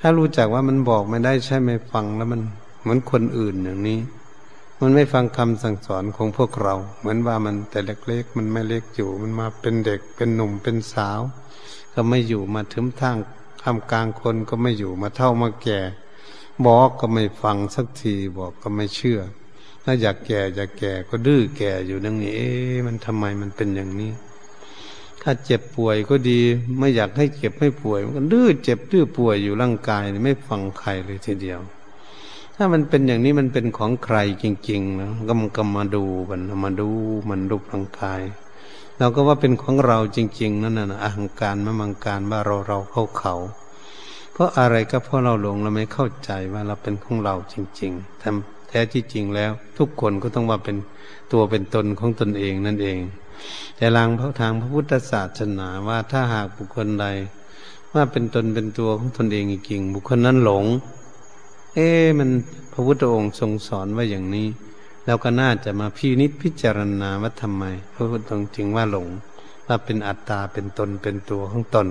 ถ้ารู้จักว่ามันบอกไม่ได้ใช่ไม่ฟังแล้วมันเหมือนคนอื่นอย่างนี้ มันไม่ฟังคำสั่งสอนของพวกเรา เหมือนว่ามันแต่เล็กๆมันไม่เล็กอยู่ มันมาเป็นเด็กเป็นหนุ่มเป็นสาว ก็ไม่อยู่มาถึงทางทำกลางคนก็ไม่อยู่มาเท่ามาแก่ บอกก็ไม่ฟังสักทีบอกก็ไม่เชื่อ ถ้าอยากแก่อยากแก่ก็ดื้อแก่อยู่ดังนี้ เอ๊ะมันทำไมมันเป็นอย่างนี้ ถ้าเจ็บป่วยก็ดี ไม่อยากให้เจ็บไม่ป่วย มันก็ดื้อเจ็บดื้อป่วยอยู่ร่างกายไม่ฟังใครเลยทีเดียว ถ้ามันเป็นอย่างนี้มันเป็นของใครจริงๆนะก็มันก็มาดูมันมาดูมันรูปร่างกายเราก็ว่าเป็นของเราจริง ๆ นั่นน่ะอหังการมมังการว่าเราเราเข้าเขา เพราะอะไรก็เพราะเราหลงเราไม่เข้าใจว่าเราเป็นของเราจริง ๆทำ แท้ที่จริงแล้ว ทุกคนก็ต้องว่าเป็นตัวเป็นตนของตนเองนั่นเอง แต่ลางพระทางพระพุทธศาสนาว่าถ้าหากบุคคลใด ว่าเป็นตนเป็นตัวของตนเองจริงบุคคลนั้นหลง เอ๊มันพระพุทธองค์ทรงสอนว่าอย่างนี้แล้วก็น่าจะมาพินิจพิจารณาว่าทำไม พระพุทธองค์จึงว่าหลงว่าเป็นอัตตาเป็นตนเป็นตัวของตน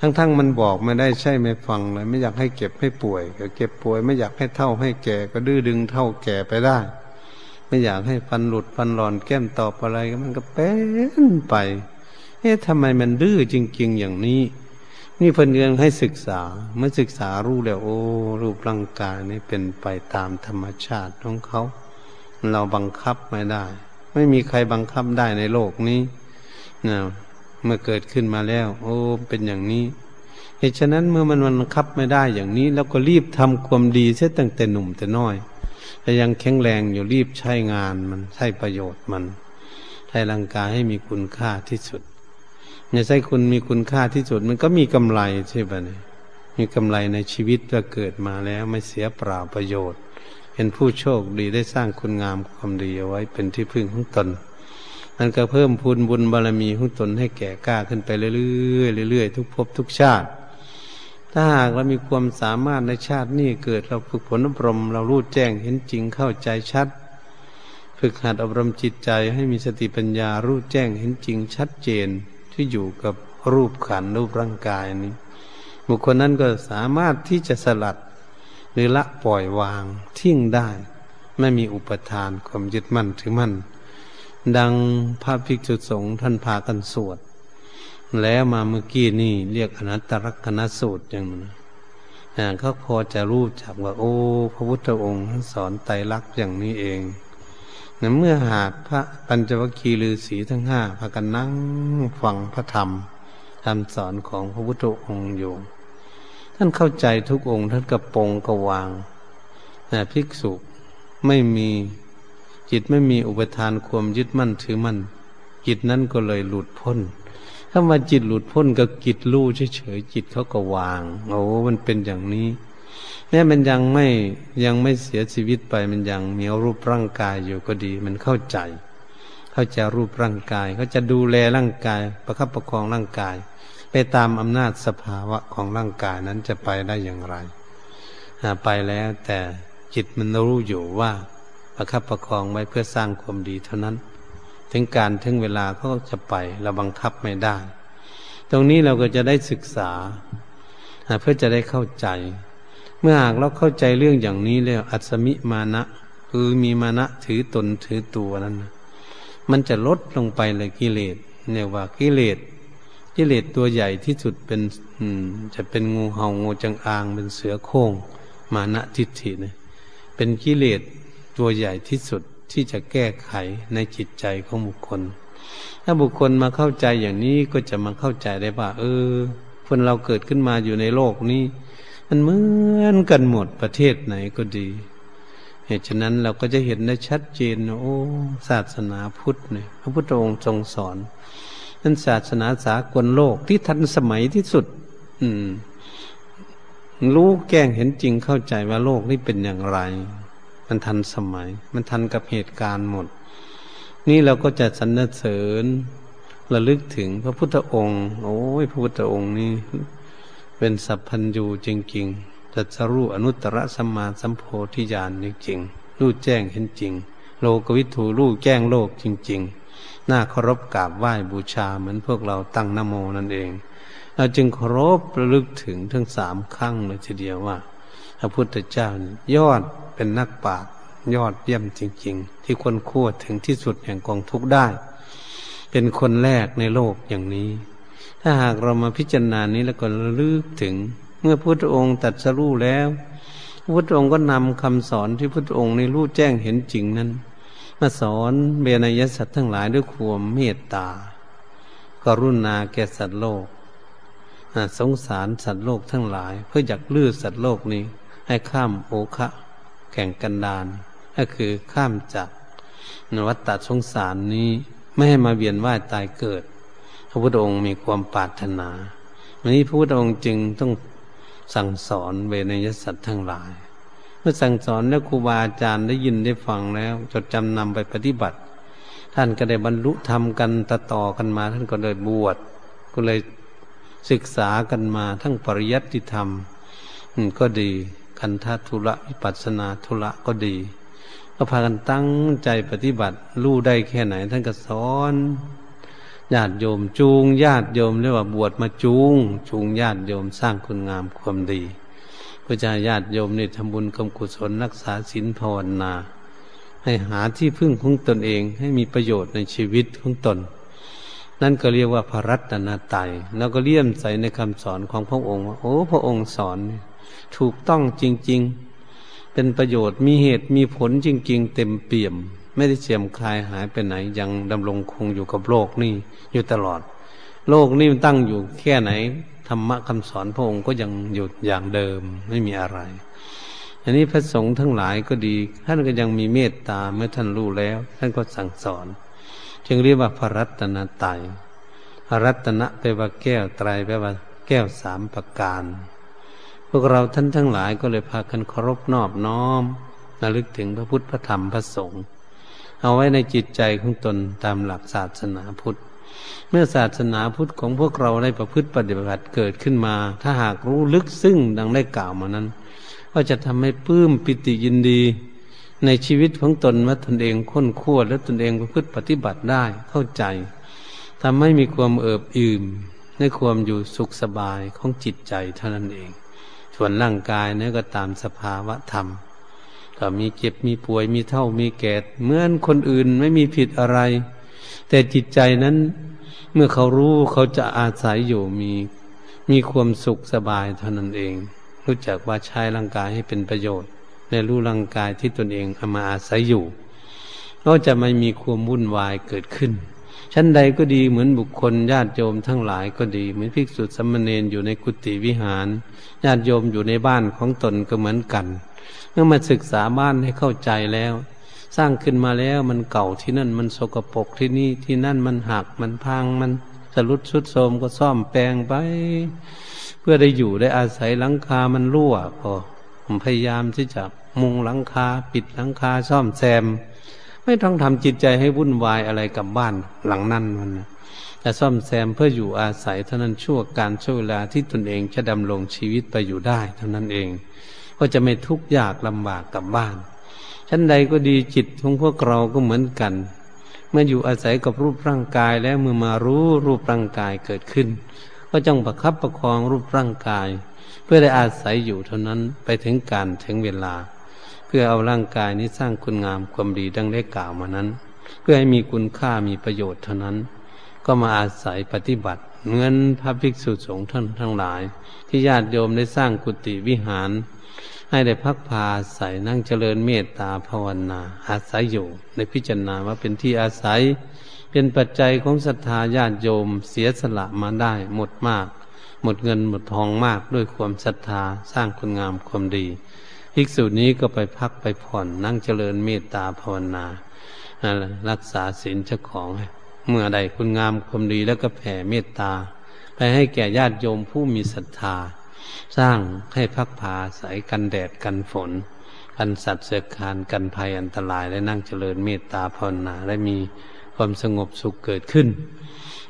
ทั้งๆงมันบอกไม่ได้ใช่ไม่ฟังเลย ไม่อยากให้เก็บให้ป่วย ก็เก็บป่วย ไม่อยากให้เท่าให้แก่ ก็ดื้อดึงเท่าแก่ไปได้ ไม่อยากให้ฟันหลุดฟันหลอนแก้มตอบอะไรก็มันก็เป็นไปเอ๊ะทำไมมันดื้อจริง ๆ อย่างนี้ นี่เพิ่นเรียนให้ศึกษาเมื่อศึกษารู้แล้วโอ้รูปร่างกายนี่เป็นไปตามธรรมชาติของเขา เราบังคับไม่ได้ ไม่มีใครบังคับได้ในโลกนี้นะ เมื่อเกิดขึ้นมาแล้ว โอ้เป็นอย่างนี้เหตุฉะนั้นเมื่อมันมันคับไม่ได้อย่างนี้ แล้วก็รีบทำความดีเสียตั้งแต่หนุ่มแต่น้อยแต่ยังแข็งแรงอยู่รีบใช้งานมันใช้ประโยชน์มันใช้ร่างกายให้มีคุณค่าที่สุดอย่าใช้คุณมีคุณค่าที่สุด มันก็มีกำไรใช่ไหมเนี่ยมีกำไรในชีวิตว่าเกิดมาแล้วไม่เสียเปล่าประโยชน์ เป็นผู้โชคดีได้สร้างคุณงามความดีเอาไว้เป็นที่พึ่งของตน มันก็เพิ่มพูนบุญบารมีของตนให้แก่กล้าขึ้นไปเรื่อยๆเรื่อยๆทุกภพทุกชาติ ถ้าหากเรามีความสามารถในชาตินี้เกิดเราฝึกฝนอบรม เรารู้แจ้งเห็นจริงเข้าใจชัด ฝึกหัดอบรมจิตใจให้มีสติปัญญารู้แจ้งเห็นจริงชัดเจนที่อยู่กับรูปขันรูปร่างกายนี้ บุคคลนั้นก็สามารถที่จะสลัดหรือละปล่อยวางทิ้งได้ ไม่มีอุปทานความยึดมั่นถือมั่น ดังพระภิกษุสงฆ์ท่านพากันสวด แล้วมาเมื่อกี้นี่เรียกอนัตตลกนสูตรอย่างนั้นเขาพอจะรู้จักว่า โอ้ พระพุทธองค์ท่านสอนไตรลักษณ์อย่างนี้เองเมื่อหากพระปัญจวัคคีย์ฤาษีทั้งห้าพากันนั่งฟังพระธรรมคำสอนของพระพุทธองค์อยู่ ท่านเข้าใจทุกองค์ท่านกระปงกระวางแต่ภิกษุไม่มี จิตไม่มีอุปทานความยึดมั่นถือมั่นจิตนั้นก็เลยหลุดพ้นถ้ามาจิตหลุดพ้นกับจิตรู้เฉยๆจิตเขาก็วางโอ้มันเป็นอย่างนี้แม้มันยังไม่ยังไม่เสียชีวิตไปมันยังมีรูปร่างกายอยู่ก็ดี มันเข้าใจ เข้าใจรูปร่างกายเขาจะดูแลร่างกาย ประคับประคองร่างกาย ไปตามอำนาจสภาวะของร่างกายนั้นจะไปได้อย่างไรไปแล้วแต่จิตมันรู้อยู่ว่า ประคับประคองไว้เพื่อสร้างความดีเท่านั้น ถึงการถึงเวลาเขาจะไปเราบังคับไม่ได้ ตรงนี้เราก็จะได้ศึกษา เพื่อจะได้เข้าใจ เมื่อหากเราเข้าใจเรื่องอย่างนี้แล้ว อัศมิมานะคือมีมานะถือตนถือตัวนั้นมันจะลดลงไปเลยกิเลสเนี่ยว่ากิเลสกิเลสตัวใหญ่ที่สุดเป็นจะเป็นงูเห่างูจังอาง เป็นเสือโคร่งมานะทิฏฐิเนี่ยเป็นกิเลส ตัวใหญ่ที่สุดที่จะแก้ไขในจิตใจของบุคคล ถ้าบุคคลมาเข้าใจอย่างนี้ก็จะมาเข้าใจได้ว่า เออ คนเราเกิดขึ้นมาอยู่ในโลกนี้ มันเหมือนกันหมดประเทศไหนก็ดี เหตุฉะนั้นเราก็จะเห็นได้ชัดเจนโอ้ศาสนาพุทธเนี่ยพระพุทธองค์ทรงสอนนั่นศาสนาสากลโลกที่ทันสมัยที่สุด อืม รู้แก้งเห็นจริงเข้าใจว่าโลกนี้เป็นอย่างไร มันทันสมัย มันทันกับเหตุการณ์หมด นี่เราก็จะสรรเสริญระลึกถึงพระพุทธองค์ โอ้ยพระพุทธองค์นี่เป็นสัพพัญญูจริงๆจะจะรู้อนุตตรสัมมาสัมโพธิญาณจริงๆรู้แจ้งเห็นจริง โลกวิถูรู้แจ้งโลกจริง ๆ น่าเคารพกราบไหว้บูชาเหมือนพวกเราตั้งนโมนั่นเอง เราจึงเคารพระลึกถึงทั้งสามครั้งเลยทีเดียวว่า พระพุทธเจ้ายอด เป็นนักปราชญ์ยอดเยี่ยมจริง ๆ ที่คนขั้วถึงที่สุดแห่งกองทุกได้ เป็นคนแรกในโลกอย่างนี้ ถ้าหากเรามาพิจารณานี้แล้วก็ระลึกถึง เมื่อพุทธองค์ตัดสรู้แล้วพุทธองค์ก็นำคำสอนที่พุทธองค์ในรู้แจ้งเห็นจริงนั้น มาสอนเบญยสัตว์ทั้งหลายด้วยความเมตตากรุณาแก่สัตว์โลกสงสารสัตว์โลกทั้งหลาย เพื่ออยากลื้อสัตว์โลกนี้ให้ข้ามโอคะ แข่งกันดานก็คือข้ามจากนวัตตสงสารนี้ไม่ให้มาเวียนว่ายตายเกิด พระพุทธองค์มีความปรารถนาวันนี้พระพุทธองค์จึงต้องสั่งสอนเวนยสัตว์ทั้งหลาย เมื่อสั่งสอนแล้วครูบาอาจารย์ได้ยินได้ฟังแล้ว จดจำนำไปปฏิบัติ ท่านก็ได้บรรลุธรรมกันต่อต่อกันมา ท่านก็เลยบวชก็เลยศึกษากันมาทั้งปริยัติธรรมก็ดี คันธทุระวิปัสนาทุระก็ดี ก็พากันตั้งใจปฏิบัติรู้ได้แค่ไหน ท่านก็สอนญาติโยมจูงญาติโยมเรียกว่าบวชมาจูง จูงญาติโยมสร้างคุณงามความดีเพื่อจะญาติโยมนี่ทำบุญกรรมกุศลรักษาศีลภาวนา ให้หาที่พึ่งของตนเองให้มีประโยชน์ในชีวิตของตน นั่นก็เรียกว่าพระรัตนตรัยแล้วก็เลี่ยมใสในคำสอนของพระองค์ว่าโอ้พระองค์สอน ถูกต้องจริง ๆ เป็นประโยชน์มีเหตุมีผลจริง ๆ เต็มเปี่ยม ไม่ได้เจียมคลายหายไปไหน ยังดำรงคงอยู่กับโลกนี่อยู่ตลอด โลกนี่มันตั้งอยู่แค่ไหนธรรมะคำสอนพระองค์ก็ยังอยู่อย่างเดิมไม่มีอะไรอันนี้พระสงฆ์ทั้งหลายก็ดี ท่านก็ยังมีเมตตาเมื่อท่านรู้แล้ว ท่านก็สั่งสอน จึงเรียกว่าพระรัตนตรัยพระรัตนะแปลว่าแก้วไตรแปลว่าแก้วสามประการ วกเราท่านทั้งหลายก็เลยพากันเคารพนอบน้อมระลึกถึงพระพุทธพระธรรมพระสงฆ์เอาไว้ในจิตใจของตนตามหลักศาสนาพุทธ เมื่อศาสนาพุทธของพวกเราได้ประพฤติปฏิบัติเกิดขึ้นมา ถ้าหากรู้ลึกซึ้งดังได้กล่าวมานั้น ก็จะทำให้ปลื้มปิติยินดี ในชีวิตของตนว่าตนเองค้นคั่วและตนเองประพฤติปฏิบัติได้เข้าใจทำให้มีความเอิบอิ่มในความอยู่สุขสบายของจิตใจเท่านั้นเอง ส่วนร่างกายเนี่ยก็ตามสภาวะธรรม ก็มีเจ็บมีป่วยมีเท่ามีแก่เหมือนคนอื่นไม่มีผิดอะไร แต่จิตใจนั้นเมื่อเขารู้เขาจะอาศัยอยู่มีมีความสุขสบายเท่านั้นเอง รู้จักว่าใช้ร่างกายให้เป็นประโยชน์ในรู้ร่างกายที่ตนเองเอามาอาศัยอยู่ ก็จะไม่มีความวุ่นวายเกิดขึ้น ชั้นใดก็ดีเหมือนบุคคลญาติโยมทั้งหลายก็ดี เหมือนภิกษุสมณเณรอยู่ในกุฏิวิหารญาติโยมอยู่ในบ้านของตนก็เหมือนกัน เมื่อมาศึกษาบ้านให้เข้าใจแล้ว สร้างขึ้นมาแล้วมันเก่าที่นั่นมันสกปรกที่นี่ที่นั่นมันหักมันพังมันสรุดสุดโทมก็ซ่อมแปลงไป เพื่อได้อยู่ได้อาศัยหลังคามันรั่วก็ผมพยายามที่จะมุงหลังคา ปิดหลังคาซ่อมแซม ไม่ต้องทำจิตใจให้วุ่นวายอะไรกับบ้านหลังนั้นมันนะแต่ซ่อมแซมเพื่ออยู่อาศัยเท่านั้นชั่วการชั่วเวลาที่ตนเองจะดำรงชีวิตไปอยู่ได้เท่านั้นเอง ก็จะไม่ทุกข์ยากลำบากกับบ้านชั้นใดก็ดีจิตของพวกเราก็เหมือนกัน เมื่ออยู่อาศัยกับรูปร่างกายแล้วเมื่อมารู้รูปร่างกายเกิดขึ้น ก็จงประคับประคองรูปร่างกาย เพื่อได้อาศัยอยู่เท่านั้นไปถึงการถึงเวลา พื่อเอาร่างกายนี้สร้างคุณงามความดีดังได้กล่าวมานั้น เพื่อให้มีคุณค่ามีประโยชน์เท่านั้น ก็มาอาศัยปฏิบัติเหมือนพระภิกษุสงฆ์ท่านทั้งหลาย ที่ญาติโยมได้สร้างกุฏิวิหาร ให้ได้พักพาใส่นั่งเจริญเมตตาภาวนา อาศัยอยู่ในพิจารณาว่าเป็นที่อาศัย เป็นปัจจัยของศรัทธาญาติโยมเสียสละมาได้หมดมาก หมดเงินหมดทองมากด้วยความศรัทธาสร้างคุณงามความดี ภิกษุนี้ก็ไปพักไปผ่อน นั่งเจริญเมตตาภาวนารักษาศีลเจ้าของ เมื่อใดคุณงามความดีแล้วก็แผ่เมตตา ไปให้แก่ญาติโยมผู้มีศรัทธา สร้างให้พักผาสายกันแดดกันฝน กันสัตว์เสือคานกันภัยอันตรายและนั่งเจริญเมตตาภาวนาและมีความสงบสุขเกิดขึ้น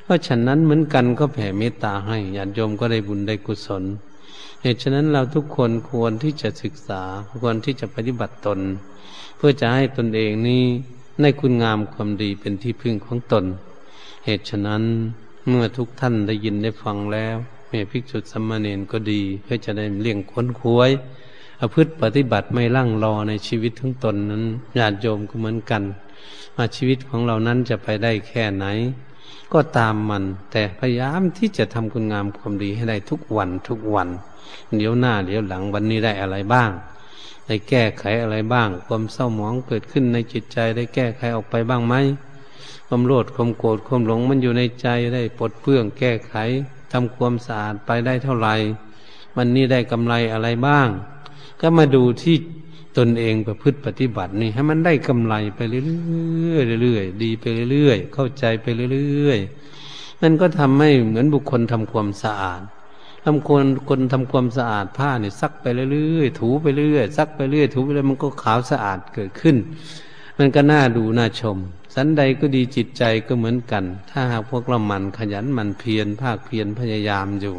เพราะฉะนั้นเหมือนกันก็แผ่เมตตาให้ญาติโยมก็ได้บุญได้กุศล เหตุฉะนั้นเราทุกคนควรที่จะศึกษาควรที่จะปฏิบัติตน เพื่อจะให้ตนเองนี้ในคุณงามความดีเป็นที่พึ่งของตน เหตุฉะนั้นเมื่อทุกท่านได้ยินได้ฟังแล้วแม่ภิกษุสัมมาเนนก็ดีเพื่อจะได้เลี่ยงค้นควยอพฤติปฏิบัติไม่ลั่งรอในชีวิตทั้งตนนั้นญาติโยมก็เหมือนกันมาชีวิตของเรานั้นจะไปได้แค่ไหน ก็ตามมัน แต่พยายามที่จะทำคุณงามความดีให้ได้ทุกวันทุกวัน เดี๋ยวหน้าเดี๋ยวหลังวันนี้ได้อะไรบ้างได้แก้ไขอะไรบ้าง ความเศร้าหมองเกิดขึ้นในจิตใจได้แก้ไขออกไปบ้างไหมความโลดความโกรธความหลงมันอยู่ในใจได้ปลดเปลื้องแก้ไขทำความสะอาดไปได้เท่าไหร่วันนี้ได้กำไรอะไรบ้าง ก็มาดูที่ตนเองประพฤติปฏิบัตินี่ให้มันได้กำไรไปเรื่อยๆเรื่อยๆดีไปเรื่อยๆเข้าใจไปเรื่อยๆมันก็ทำให้เหมือนบุคคลทำความสะอาด ทำคนคนทำความสะอาดผ้าเนี่ยซักไปเรื่อยๆถูไปเรื่อยซักไปเรื่อยถูไปเรื่อยมันก็ขาวสะอาดเกิดขึ้น มันก็น่าดูน่าชม สันใดก็ดีจิตใจก็เหมือนกัน ถ้าหากพวกเรามันขยันมันเพียรภาคเพียรพยายามอยู่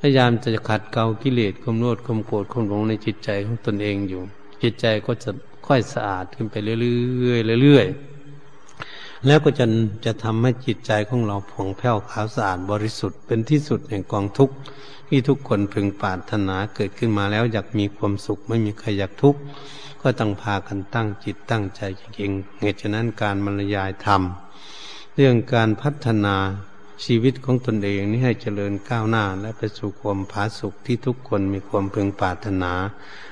พยายามจะขัดเกลากิเลสความโลภความโกรธความหลงในจิตใจของตนเองอยู่ จิตใจก็จะค่อยสะอาดขึ้นไปเรื่อยๆเรื่อยๆ แล้วก็จะจะทำให้จิตใจของเราผ่องแผ้วขาวสะอาดบริสุทธิ์เป็นที่สุดแห่งกองทุกข์ที่ทุกคนพึงปรารถนาเกิดขึ้นมาแล้วอยากมีความสุขไม่มีใครอยากทุกข์ก็ต้องพากันตั้งจิตตั้งใจจริงๆเหตุฉะนั้นการบรรยายธรรม เรื่องการพัฒนาชีวิตของตนเองนี่ให้เจริญก้าวหน้าและไปสู่ความผาสุขที่ทุกคนมีความพึงปรารถนา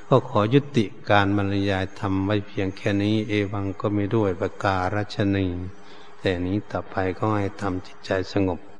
ก็ขอยุติการบรรยายธรรมไว้เพียงแค่นี้ เอวังก็ไม่ด้วยประการชนี แต่นี้ต่อไปก็ให้ทำจิตใจสงบ